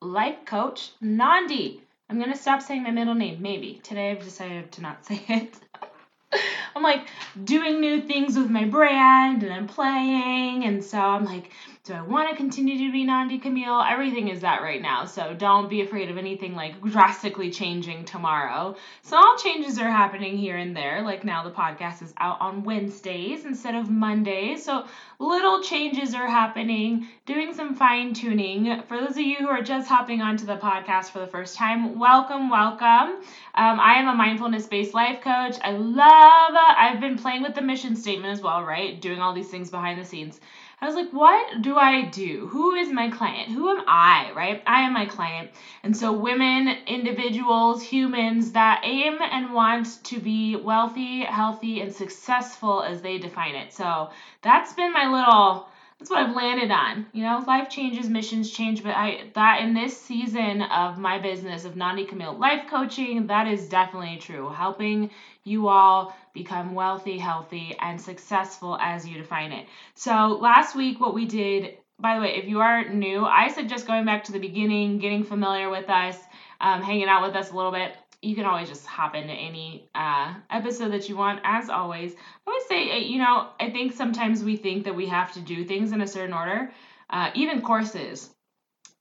life coach, Nandi. I'm going to stop saying my middle name, maybe. Today I've decided to not say it. I'm like doing new things with my brand and I'm playing, and so I'm like, do I want to continue to be Nandi Camille? Everything is that right now, so don't be afraid of anything like drastically changing tomorrow. Small changes are happening here and there, like now the podcast is out on Wednesdays instead of Mondays, so little changes are happening, doing some fine tuning. For those of you who are just hopping onto the podcast for the first time, welcome, welcome. Um, I am a mindfulness based life coach. I love, I've been playing with the mission statement as well, right? Doing all these things behind the scenes. I was like, what do I do? Who is my client? Who am I, right? I am my client. And so, women, individuals, humans that aim and want to be wealthy, healthy, and successful as they define it. So, that's been my little that's what I've landed on. You know, life changes, missions change, but I that in this season of my business of Nandi Camille life coaching, that is definitely true. Helping you all become wealthy, healthy, and successful as you define it. So last week what we did, by the way, if you are new, I suggest going back to the beginning, getting familiar with us, um, hanging out with us a little bit you can always just hop into any uh, episode that you want. As always, I always say, uh, you know, I think sometimes we think that we have to do things in a certain order, uh, even courses.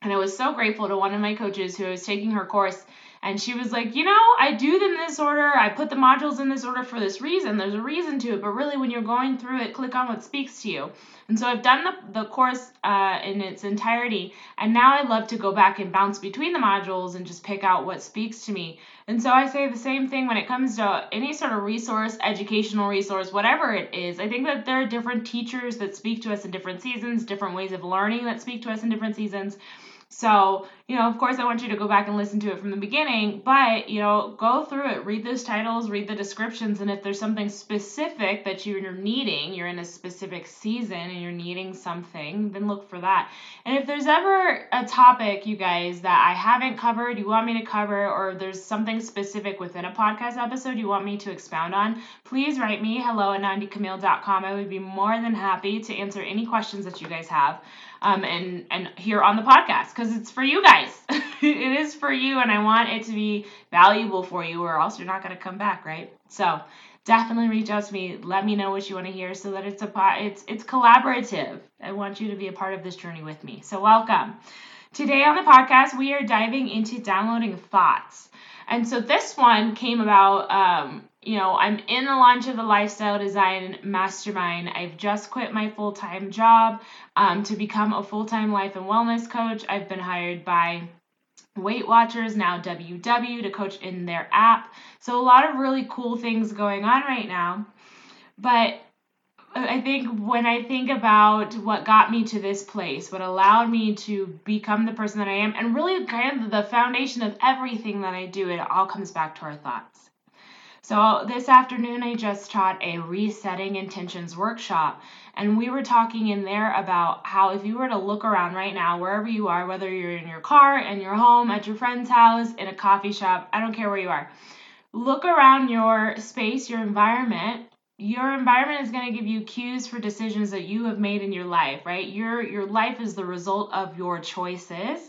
And I was so grateful to one of my coaches who was taking her course and she was like, you know, I do them in this order. I put the modules in this order for this reason. There's a reason to it, but really, when you're going through it, click on what speaks to you. And so I've done the, the course uh, in its entirety, and now I love to go back and bounce between the modules and just pick out what speaks to me. And so I say the same thing when it comes to any sort of resource, educational resource, whatever it is. I think that there are different teachers that speak to us in different seasons, different ways of learning that speak to us in different seasons. So, you know, of course, I want you to go back and listen to it from the beginning, but, you know, go through it, read those titles, read the descriptions, and if there's something specific that you're needing, you're in a specific season and you're needing something, then look for that. And if there's ever a topic, you guys, that I haven't covered, you want me to cover, or there's something specific within a podcast episode you want me to expound on, please write me hello at nandicamille.com. I would be more than happy to answer any questions that you guys have um, and and here on the podcast because it's for you guys. it is for you, and I want it to be valuable for you, or else you're not going to come back, right? So definitely reach out to me. Let me know what you want to hear, so that it's a it's it's collaborative. I want you to be a part of this journey with me. So welcome. Today on the podcast, we are diving into downloading thoughts. And so this one came about um, you know, I'm in the launch of the lifestyle design mastermind. I've just quit my full time job um, to become a full time life and wellness coach. I've been hired by Weight Watchers, now WW, to coach in their app. So, a lot of really cool things going on right now. But I think when I think about what got me to this place, what allowed me to become the person that I am, and really kind of the foundation of everything that I do, it all comes back to our thoughts. So, this afternoon, I just taught a resetting intentions workshop. And we were talking in there about how if you were to look around right now, wherever you are, whether you're in your car, in your home, at your friend's house, in a coffee shop, I don't care where you are, look around your space, your environment. Your environment is going to give you cues for decisions that you have made in your life, right? Your your life is the result of your choices.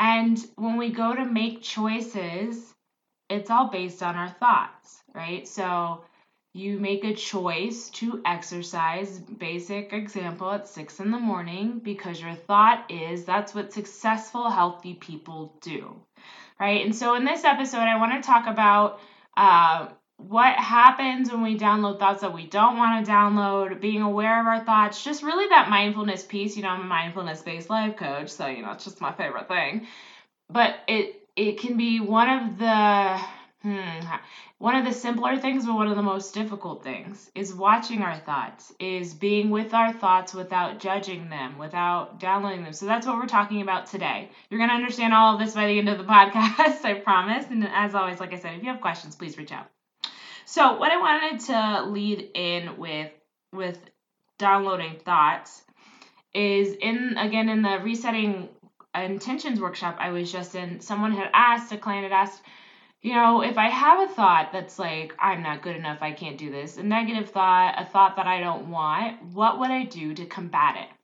And when we go to make choices, it's all based on our thoughts, right? So you make a choice to exercise, basic example, at six in the morning because your thought is that's what successful, healthy people do, right? And so in this episode, I want to talk about uh, what happens when we download thoughts that we don't want to download, being aware of our thoughts, just really that mindfulness piece. You know, I'm a mindfulness based life coach, so, you know, it's just my favorite thing. But it, it can be one of the Hmm. One of the simpler things, but one of the most difficult things, is watching our thoughts, is being with our thoughts without judging them, without downloading them. So that's what we're talking about today. You're going to understand all of this by the end of the podcast, I promise. And as always, like I said, if you have questions, please reach out. So what I wanted to lead in with with downloading thoughts is in again in the resetting intentions workshop I was just in, someone had asked, a client had asked, you know, if I have a thought that's like, I'm not good enough, I can't do this, a negative thought, a thought that I don't want, what would I do to combat it?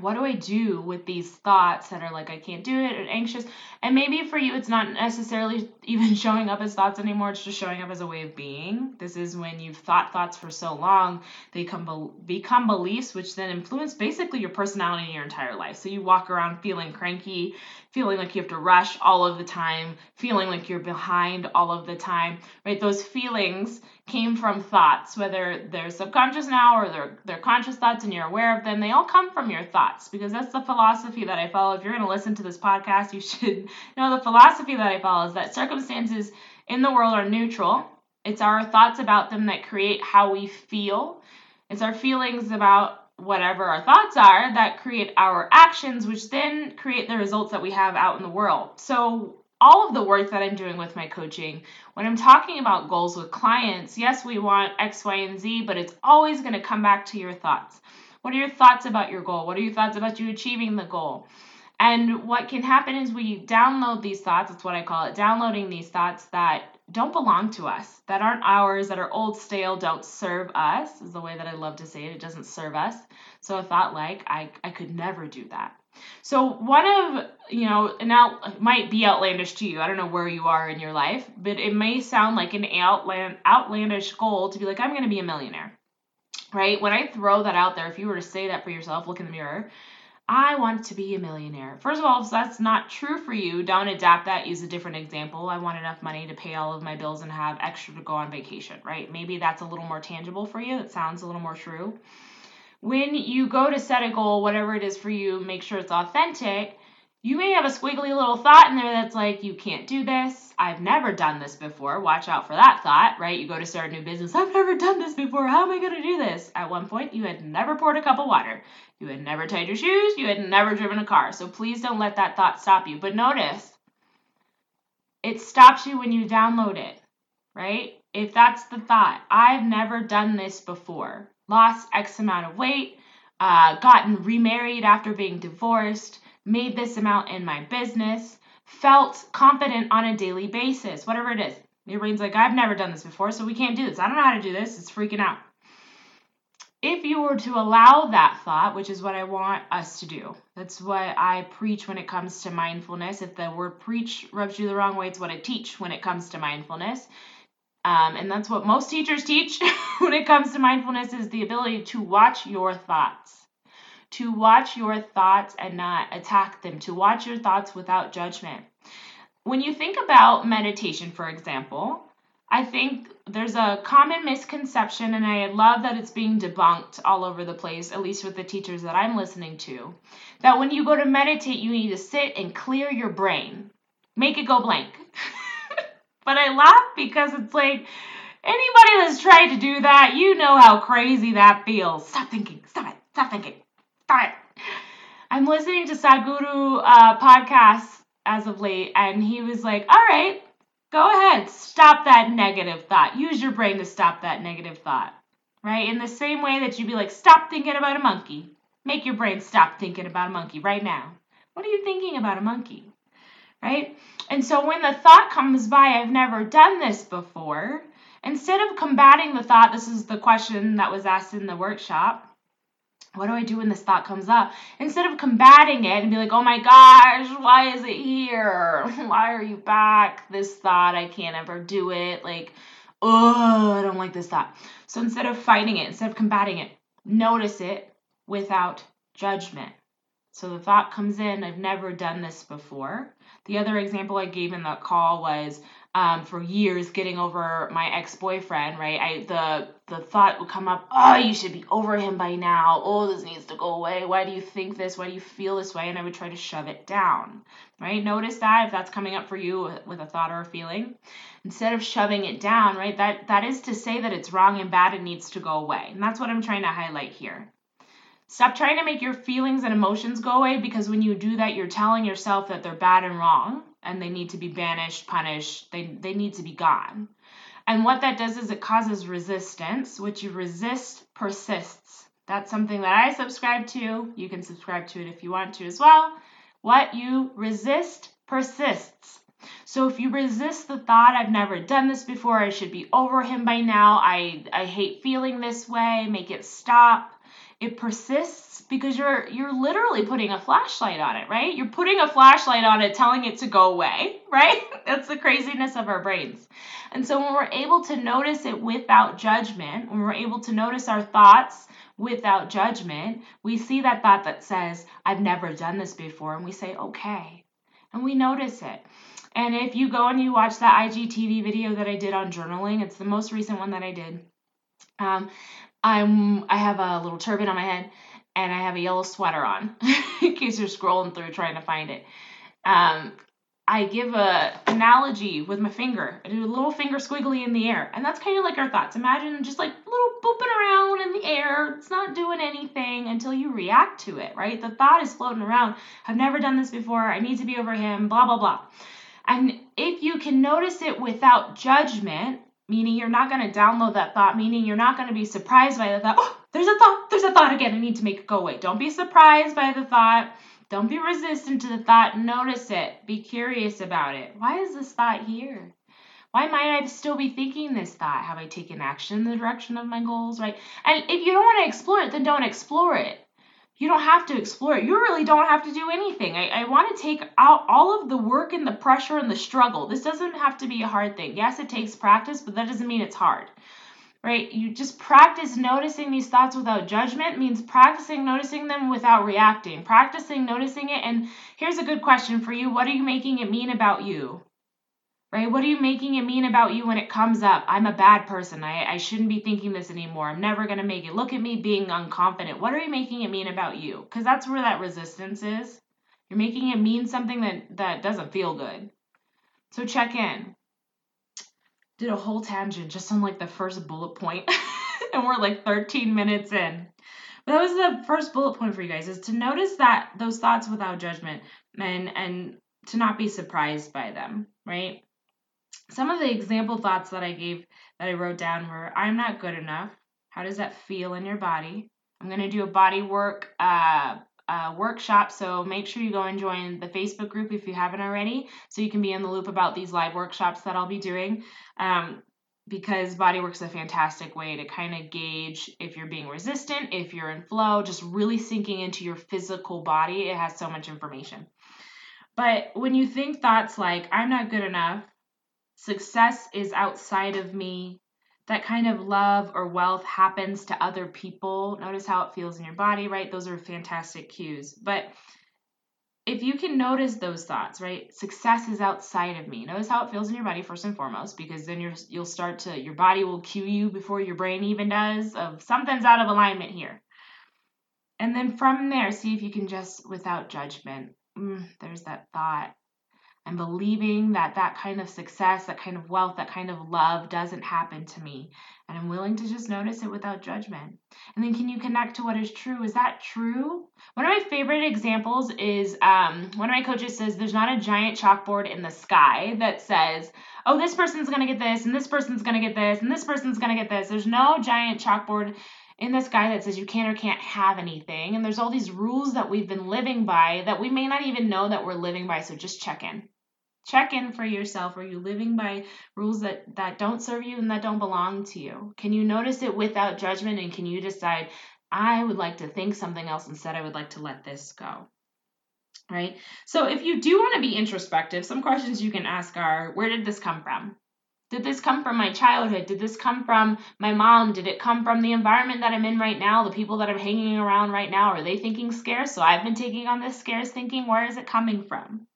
What do I do with these thoughts that are like, I can't do it, and anxious? And maybe for you, it's not necessarily even showing up as thoughts anymore, it's just showing up as a way of being. This is when you've thought thoughts for so long, they come become beliefs, which then influence basically your personality in your entire life. So you walk around feeling cranky, feeling like you have to rush all of the time, feeling like you're behind all of the time, right? Those feelings came from thoughts, whether they're subconscious now or they're, they're conscious thoughts and you're aware of them, they all come from your thoughts because that's the philosophy that I follow. If you're going to listen to this podcast, you should know the philosophy that I follow is that circumstances in the world are neutral. It's our thoughts about them that create how we feel. It's our feelings about whatever our thoughts are that create our actions, which then create the results that we have out in the world. So, all of the work that I'm doing with my coaching, when I'm talking about goals with clients, yes, we want X, Y, and Z, but it's always going to come back to your thoughts. What are your thoughts about your goal? What are your thoughts about you achieving the goal? And what can happen is we download these thoughts, that's what I call it, downloading these thoughts that don't belong to us, that aren't ours, that are old, stale, don't serve us, is the way that I love to say it. It doesn't serve us. So a thought like, I, I could never do that. So one of, you know, and out might be outlandish to you. I don't know where you are in your life, but it may sound like an outland outlandish goal to be like, I'm going to be a millionaire. Right? When I throw that out there, if you were to say that for yourself, look in the mirror, I want to be a millionaire. First of all, if that's not true for you, don't adapt that. Use a different example. I want enough money to pay all of my bills and have extra to go on vacation, right? Maybe that's a little more tangible for you. It sounds a little more true. When you go to set a goal, whatever it is for you, make sure it's authentic. You may have a squiggly little thought in there that's like, you can't do this. I've never done this before. Watch out for that thought, right? You go to start a new business. I've never done this before. How am I going to do this? At one point, you had never poured a cup of water. You had never tied your shoes. You had never driven a car. So please don't let that thought stop you. But notice, it stops you when you download it, right? If that's the thought, I've never done this before. Lost X amount of weight, uh, gotten remarried after being divorced made this amount in my business, felt confident on a daily basis, whatever it is. Your brain's like, I've never done this before, so we can't do this. I don't know how to do this. It's freaking out. If you were to allow that thought, which is what I want us to do, that's what I preach when it comes to mindfulness. If the word preach rubs you the wrong way, it's what I teach when it comes to mindfulness. Um, and that's what most teachers teach when it comes to mindfulness is the ability to watch your thoughts to watch your thoughts and not attack them, to watch your thoughts without judgment. When you think about meditation, for example, I think there's a common misconception, and I love that it's being debunked all over the place, at least with the teachers that I'm listening to, that when you go to meditate, you need to sit and clear your brain, make it go blank. but I laugh because it's like, anybody that's tried to do that, you know how crazy that feels. Stop thinking, stop it, stop thinking. I'm listening to Sadhguru uh, podcasts as of late, and he was like, all right, go ahead, stop that negative thought. Use your brain to stop that negative thought, right? In the same way that you'd be like, stop thinking about a monkey. Make your brain stop thinking about a monkey right now. What are you thinking about a monkey? Right? And so when the thought comes by, I've never done this before, instead of combating the thought, this is the question that was asked in the workshop what do I do when this thought comes up? Instead of combating it and be like, oh my gosh, why is it here? Why are you back? This thought, I can't ever do it. Like, oh, I don't like this thought. So instead of fighting it, instead of combating it, notice it without judgment. So the thought comes in, I've never done this before. The other example I gave in the call was um, for years getting over my ex-boyfriend, right? I the the thought would come up, oh, you should be over him by now. Oh, this needs to go away. Why do you think this? Why do you feel this way? And I would try to shove it down, right? Notice that if that's coming up for you with a thought or a feeling, instead of shoving it down, right? That that is to say that it's wrong and bad and needs to go away. And that's what I'm trying to highlight here. Stop trying to make your feelings and emotions go away because when you do that, you're telling yourself that they're bad and wrong and they need to be banished, punished, they, they need to be gone. And what that does is it causes resistance, which you resist persists. That's something that I subscribe to. You can subscribe to it if you want to as well. What you resist persists. So if you resist the thought, I've never done this before, I should be over him by now, I, I hate feeling this way, make it stop. It persists because you're you're literally putting a flashlight on it, right? You're putting a flashlight on it telling it to go away, right? That's the craziness of our brains. And so when we're able to notice it without judgment, when we're able to notice our thoughts without judgment, we see that thought that says, I've never done this before, and we say, okay. And we notice it. And if you go and you watch that IGTV video that I did on journaling, it's the most recent one that I did. Um, I'm I have a little turban on my head and I have a yellow sweater on in case you're scrolling through trying to find it. Um, I give a analogy with my finger. I do a little finger squiggly in the air, and that's kind of like our thoughts. Imagine just like little booping around in the air. It's not doing anything until you react to it, right? The thought is floating around. I've never done this before. I need to be over him. Blah blah blah. And if you can notice it without judgment, meaning you're not going to download that thought, meaning you're not going to be surprised by the thought. Oh, there's a thought, there's a thought again. I need to make it go away. Don't be surprised by the thought. Don't be resistant to the thought. Notice it. Be curious about it. Why is this thought here? Why might I still be thinking this thought? Have I taken action in the direction of my goals, right? And if you don't want to explore it, then don't explore it you don't have to explore it. You really don't have to do anything. I, I want to take out all of the work and the pressure and the struggle. This doesn't have to be a hard thing. Yes, it takes practice, but that doesn't mean it's hard. Right? You just practice noticing these thoughts without judgment means practicing noticing them without reacting. Practicing noticing it. And here's a good question for you What are you making it mean about you? right? What are you making it mean about you when it comes up? I'm a bad person. I, I shouldn't be thinking this anymore. I'm never going to make it. Look at me being unconfident. What are you making it mean about you? Because that's where that resistance is. You're making it mean something that, that doesn't feel good. So check in. Did a whole tangent just on like the first bullet point, and we're like 13 minutes in. But that was the first bullet point for you guys is to notice that those thoughts without judgment and and to not be surprised by them, right? some of the example thoughts that I gave that I wrote down were I'm not good enough. How does that feel in your body? I'm going to do a body work uh, uh, workshop, so make sure you go and join the Facebook group if you haven't already, so you can be in the loop about these live workshops that I'll be doing. Um, because bodywork's a fantastic way to kind of gauge if you're being resistant, if you're in flow, just really sinking into your physical body. It has so much information. But when you think thoughts like, I'm not good enough, success is outside of me. That kind of love or wealth happens to other people. Notice how it feels in your body, right? Those are fantastic cues. But if you can notice those thoughts, right? Success is outside of me. Notice how it feels in your body first and foremost, because then you're you'll start to your body will cue you before your brain even does of something's out of alignment here. And then from there, see if you can just without judgment. Mm, there's that thought. I'm believing that that kind of success, that kind of wealth, that kind of love doesn't happen to me. And I'm willing to just notice it without judgment. And then can you connect to what is true? Is that true? One of my favorite examples is um, one of my coaches says there's not a giant chalkboard in the sky that says, oh, this person's going to get this, and this person's going to get this, and this person's going to get this. There's no giant chalkboard in the sky that says you can or can't have anything. And there's all these rules that we've been living by that we may not even know that we're living by. So just check in check in for yourself are you living by rules that that don't serve you and that don't belong to you can you notice it without judgment and can you decide i would like to think something else instead i would like to let this go right so if you do want to be introspective some questions you can ask are where did this come from did this come from my childhood? Did this come from my mom? Did it come from the environment that I'm in right now? The people that I'm hanging around right now? Are they thinking scarce? So I've been taking on this scarce thinking. Where is it coming from?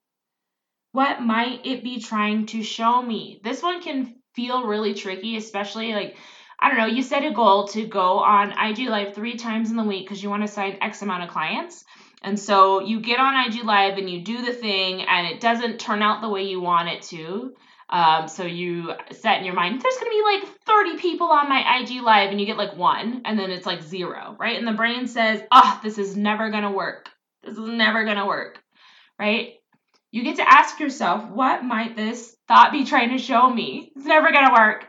What might it be trying to show me? This one can feel really tricky, especially like I don't know, you set a goal to go on IG Live three times in the week because you want to sign X amount of clients. And so you get on IG Live and you do the thing, and it doesn't turn out the way you want it to. Um, so you set in your mind, there's gonna be like 30 people on my IG Live, and you get like one, and then it's like zero, right? And the brain says, oh, this is never gonna work. This is never gonna work, right? You get to ask yourself, what might this thought be trying to show me? It's never gonna work.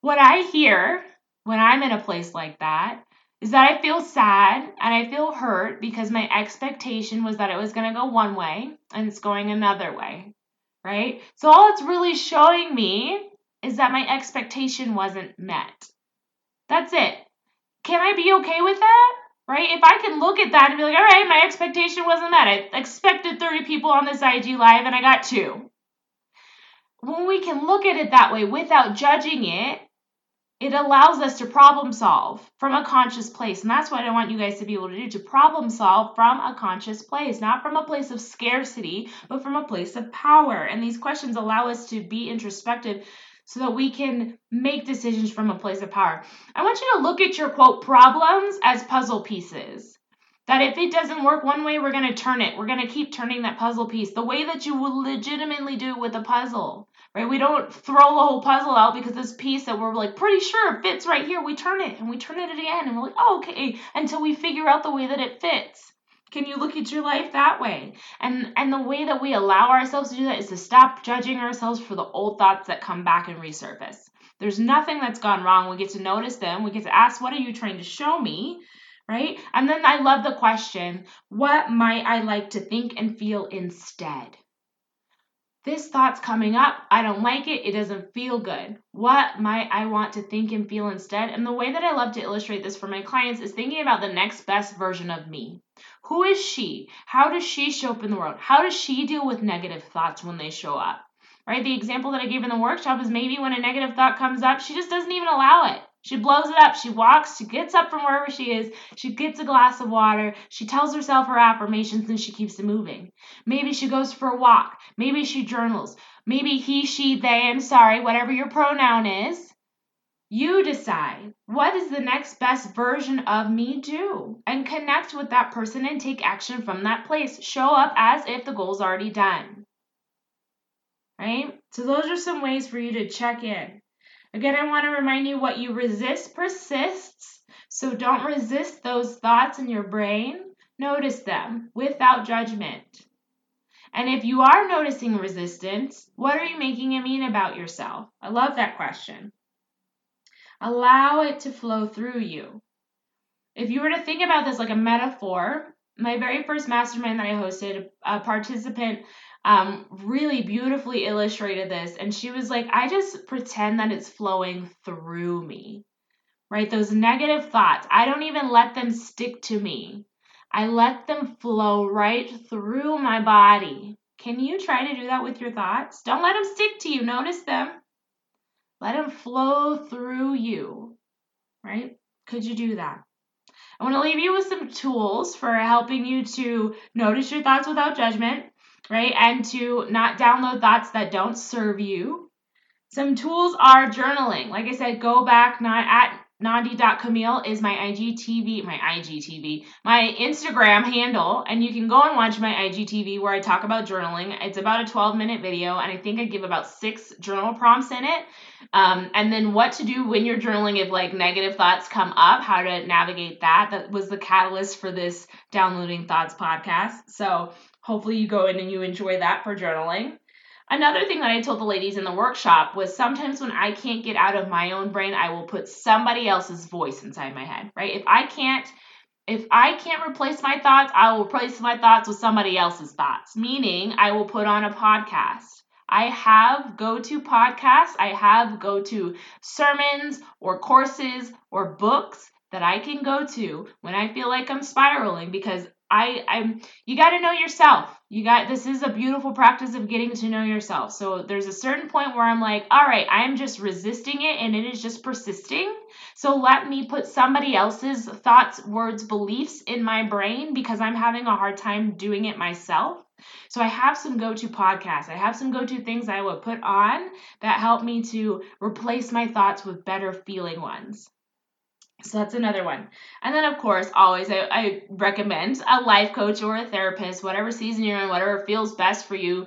What I hear when I'm in a place like that is that I feel sad and I feel hurt because my expectation was that it was going to go one way and it's going another way, right? So all it's really showing me is that my expectation wasn't met. That's it. Can I be okay with that? Right? If I can look at that and be like, all right, my expectation wasn't met. I expected 30 people on this IG live and I got two. When we can look at it that way without judging it, it allows us to problem solve from a conscious place. And that's what I want you guys to be able to do to problem solve from a conscious place, not from a place of scarcity, but from a place of power. And these questions allow us to be introspective so that we can make decisions from a place of power. I want you to look at your quote problems as puzzle pieces. That if it doesn't work one way, we're going to turn it. We're going to keep turning that puzzle piece the way that you would legitimately do with a puzzle right? We don't throw the whole puzzle out because this piece that we're like pretty sure fits right here, we turn it and we turn it again and we're like, oh, okay, until we figure out the way that it fits. Can you look at your life that way? And and the way that we allow ourselves to do that is to stop judging ourselves for the old thoughts that come back and resurface. There's nothing that's gone wrong. We get to notice them. We get to ask, what are you trying to show me? Right? And then I love the question, what might I like to think and feel instead? this thought's coming up. I don't like it. It doesn't feel good. What might I want to think and feel instead? And the way that I love to illustrate this for my clients is thinking about the next best version of me. Who is she? How does she show up in the world? How does she deal with negative thoughts when they show up? Right? The example that I gave in the workshop is maybe when a negative thought comes up, she just doesn't even allow it. She blows it up. She walks, she gets up from wherever she is, she gets a glass of water, she tells herself her affirmations, and she keeps it moving. Maybe she goes for a walk. Maybe she journals. Maybe he, she, they, I'm sorry, whatever your pronoun is. You decide what is the next best version of me do and connect with that person and take action from that place. Show up as if the goal's already done. Right? So, those are some ways for you to check in. Again, I want to remind you what you resist persists. So don't resist those thoughts in your brain. Notice them without judgment. And if you are noticing resistance, what are you making it mean about yourself? I love that question. Allow it to flow through you. If you were to think about this like a metaphor, my very first mastermind that I hosted, a participant um, really beautifully illustrated this. And she was like, I just pretend that it's flowing through me, right? Those negative thoughts, I don't even let them stick to me. I let them flow right through my body. Can you try to do that with your thoughts? Don't let them stick to you. Notice them. Let them flow through you, right? Could you do that? I want to leave you with some tools for helping you to notice your thoughts without judgment right? And to not download thoughts that don't serve you. Some tools are journaling. Like I said, go back not at Nandi.Camille is my IGTV, my IGTV, my Instagram handle, and you can go and watch my IGTV where I talk about journaling. It's about a 12 minute video, and I think I give about six journal prompts in it. Um, and then what to do when you're journaling if like negative thoughts come up, how to navigate that. That was the catalyst for this Downloading Thoughts podcast. So hopefully you go in and you enjoy that for journaling. Another thing that I told the ladies in the workshop was sometimes when I can't get out of my own brain, I will put somebody else's voice inside my head, right? If I can't if I can't replace my thoughts, I will replace my thoughts with somebody else's thoughts, meaning I will put on a podcast. I have go to podcasts, I have go to sermons or courses or books that I can go to when I feel like I'm spiraling because I I'm you got to know yourself. You got this is a beautiful practice of getting to know yourself. So there's a certain point where I'm like, all right, I'm just resisting it and it is just persisting. So let me put somebody else's thoughts, words, beliefs in my brain because I'm having a hard time doing it myself. So I have some go to podcasts. I have some go to things I would put on that help me to replace my thoughts with better feeling ones. So that's another one. And then, of course, always I, I, recommend a life coach or a therapist, whatever season you're in, whatever feels best for you.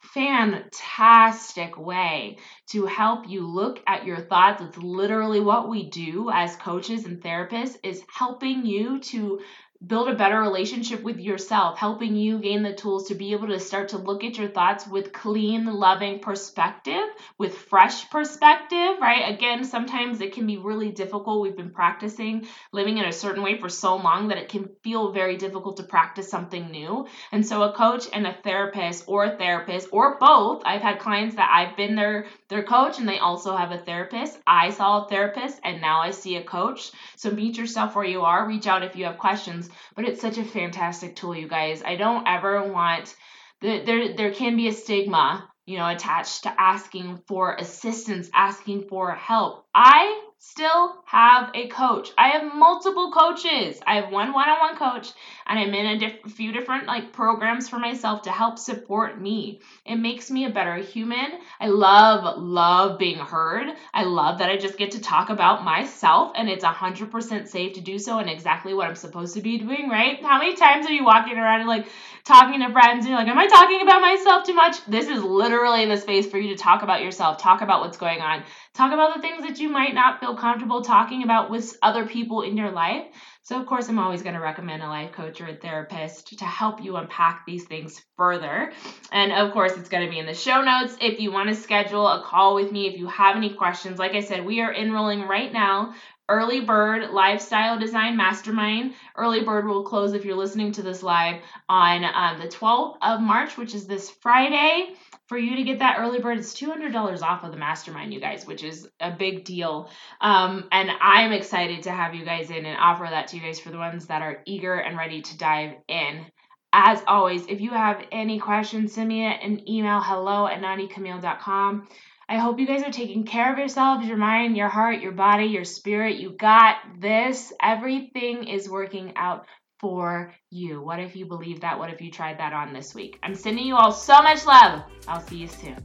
Fantastic way to help you look at your thoughts. It's literally what we do as coaches and therapists is helping you to build a better relationship with yourself, helping you gain the tools to be able to start to look at your thoughts with clean, loving perspective, with fresh perspective, right? Again, sometimes it can be really difficult. We've been practicing living in a certain way for so long that it can feel very difficult to practice something new. And so a coach and a therapist or a therapist or both, I've had clients that I've been their their coach and they also have a therapist. I saw a therapist and now I see a coach. So meet yourself where you are, reach out if you have questions but it's such a fantastic tool, you guys. I don't ever want there there can be a stigma, you know, attached to asking for assistance, asking for help. I still have a coach. I have multiple coaches. I have one one-on-one coach and I'm in a diff- few different like programs for myself to help support me. It makes me a better human. I love love being heard. I love that I just get to talk about myself and it's 100% safe to do so and exactly what I'm supposed to be doing, right? How many times are you walking around and like talking to friends and you're like, "Am I talking about myself too much?" This is literally the space for you to talk about yourself, talk about what's going on, talk about the things that you might not feel feel comfortable talking about with other people in your life. So, of course, I'm always going to recommend a life coach or a therapist to help you unpack these things further. And of course, it's going to be in the show notes if you want to schedule a call with me. If you have any questions, like I said, we are enrolling right now Early Bird Lifestyle Design Mastermind. Early Bird will close if you're listening to this live on um, the 12th of March, which is this Friday. For you to get that early bird it's $200 off of the mastermind you guys which is a big deal. Um, and i'm excited to have you guys in and offer that to you guys for the ones that are eager and ready to dive in as always if you have any questions send me an email hello at nandicamille.com I hope you guys are taking care of yourselves, your mind, your heart, your body, your spirit. You got this. Everything is working out for you. What if you believe that? What if you tried that on this week? I'm sending you all so much love. I'll see you soon.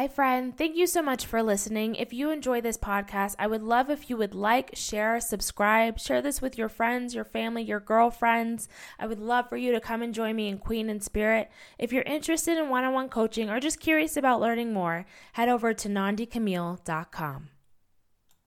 Hi, friend. Thank you so much for listening. If you enjoy this podcast, I would love if you would like, share, subscribe, share this with your friends, your family, your girlfriends. I would love for you to come and join me in Queen and Spirit. If you're interested in one on one coaching or just curious about learning more, head over to nandicamille.com.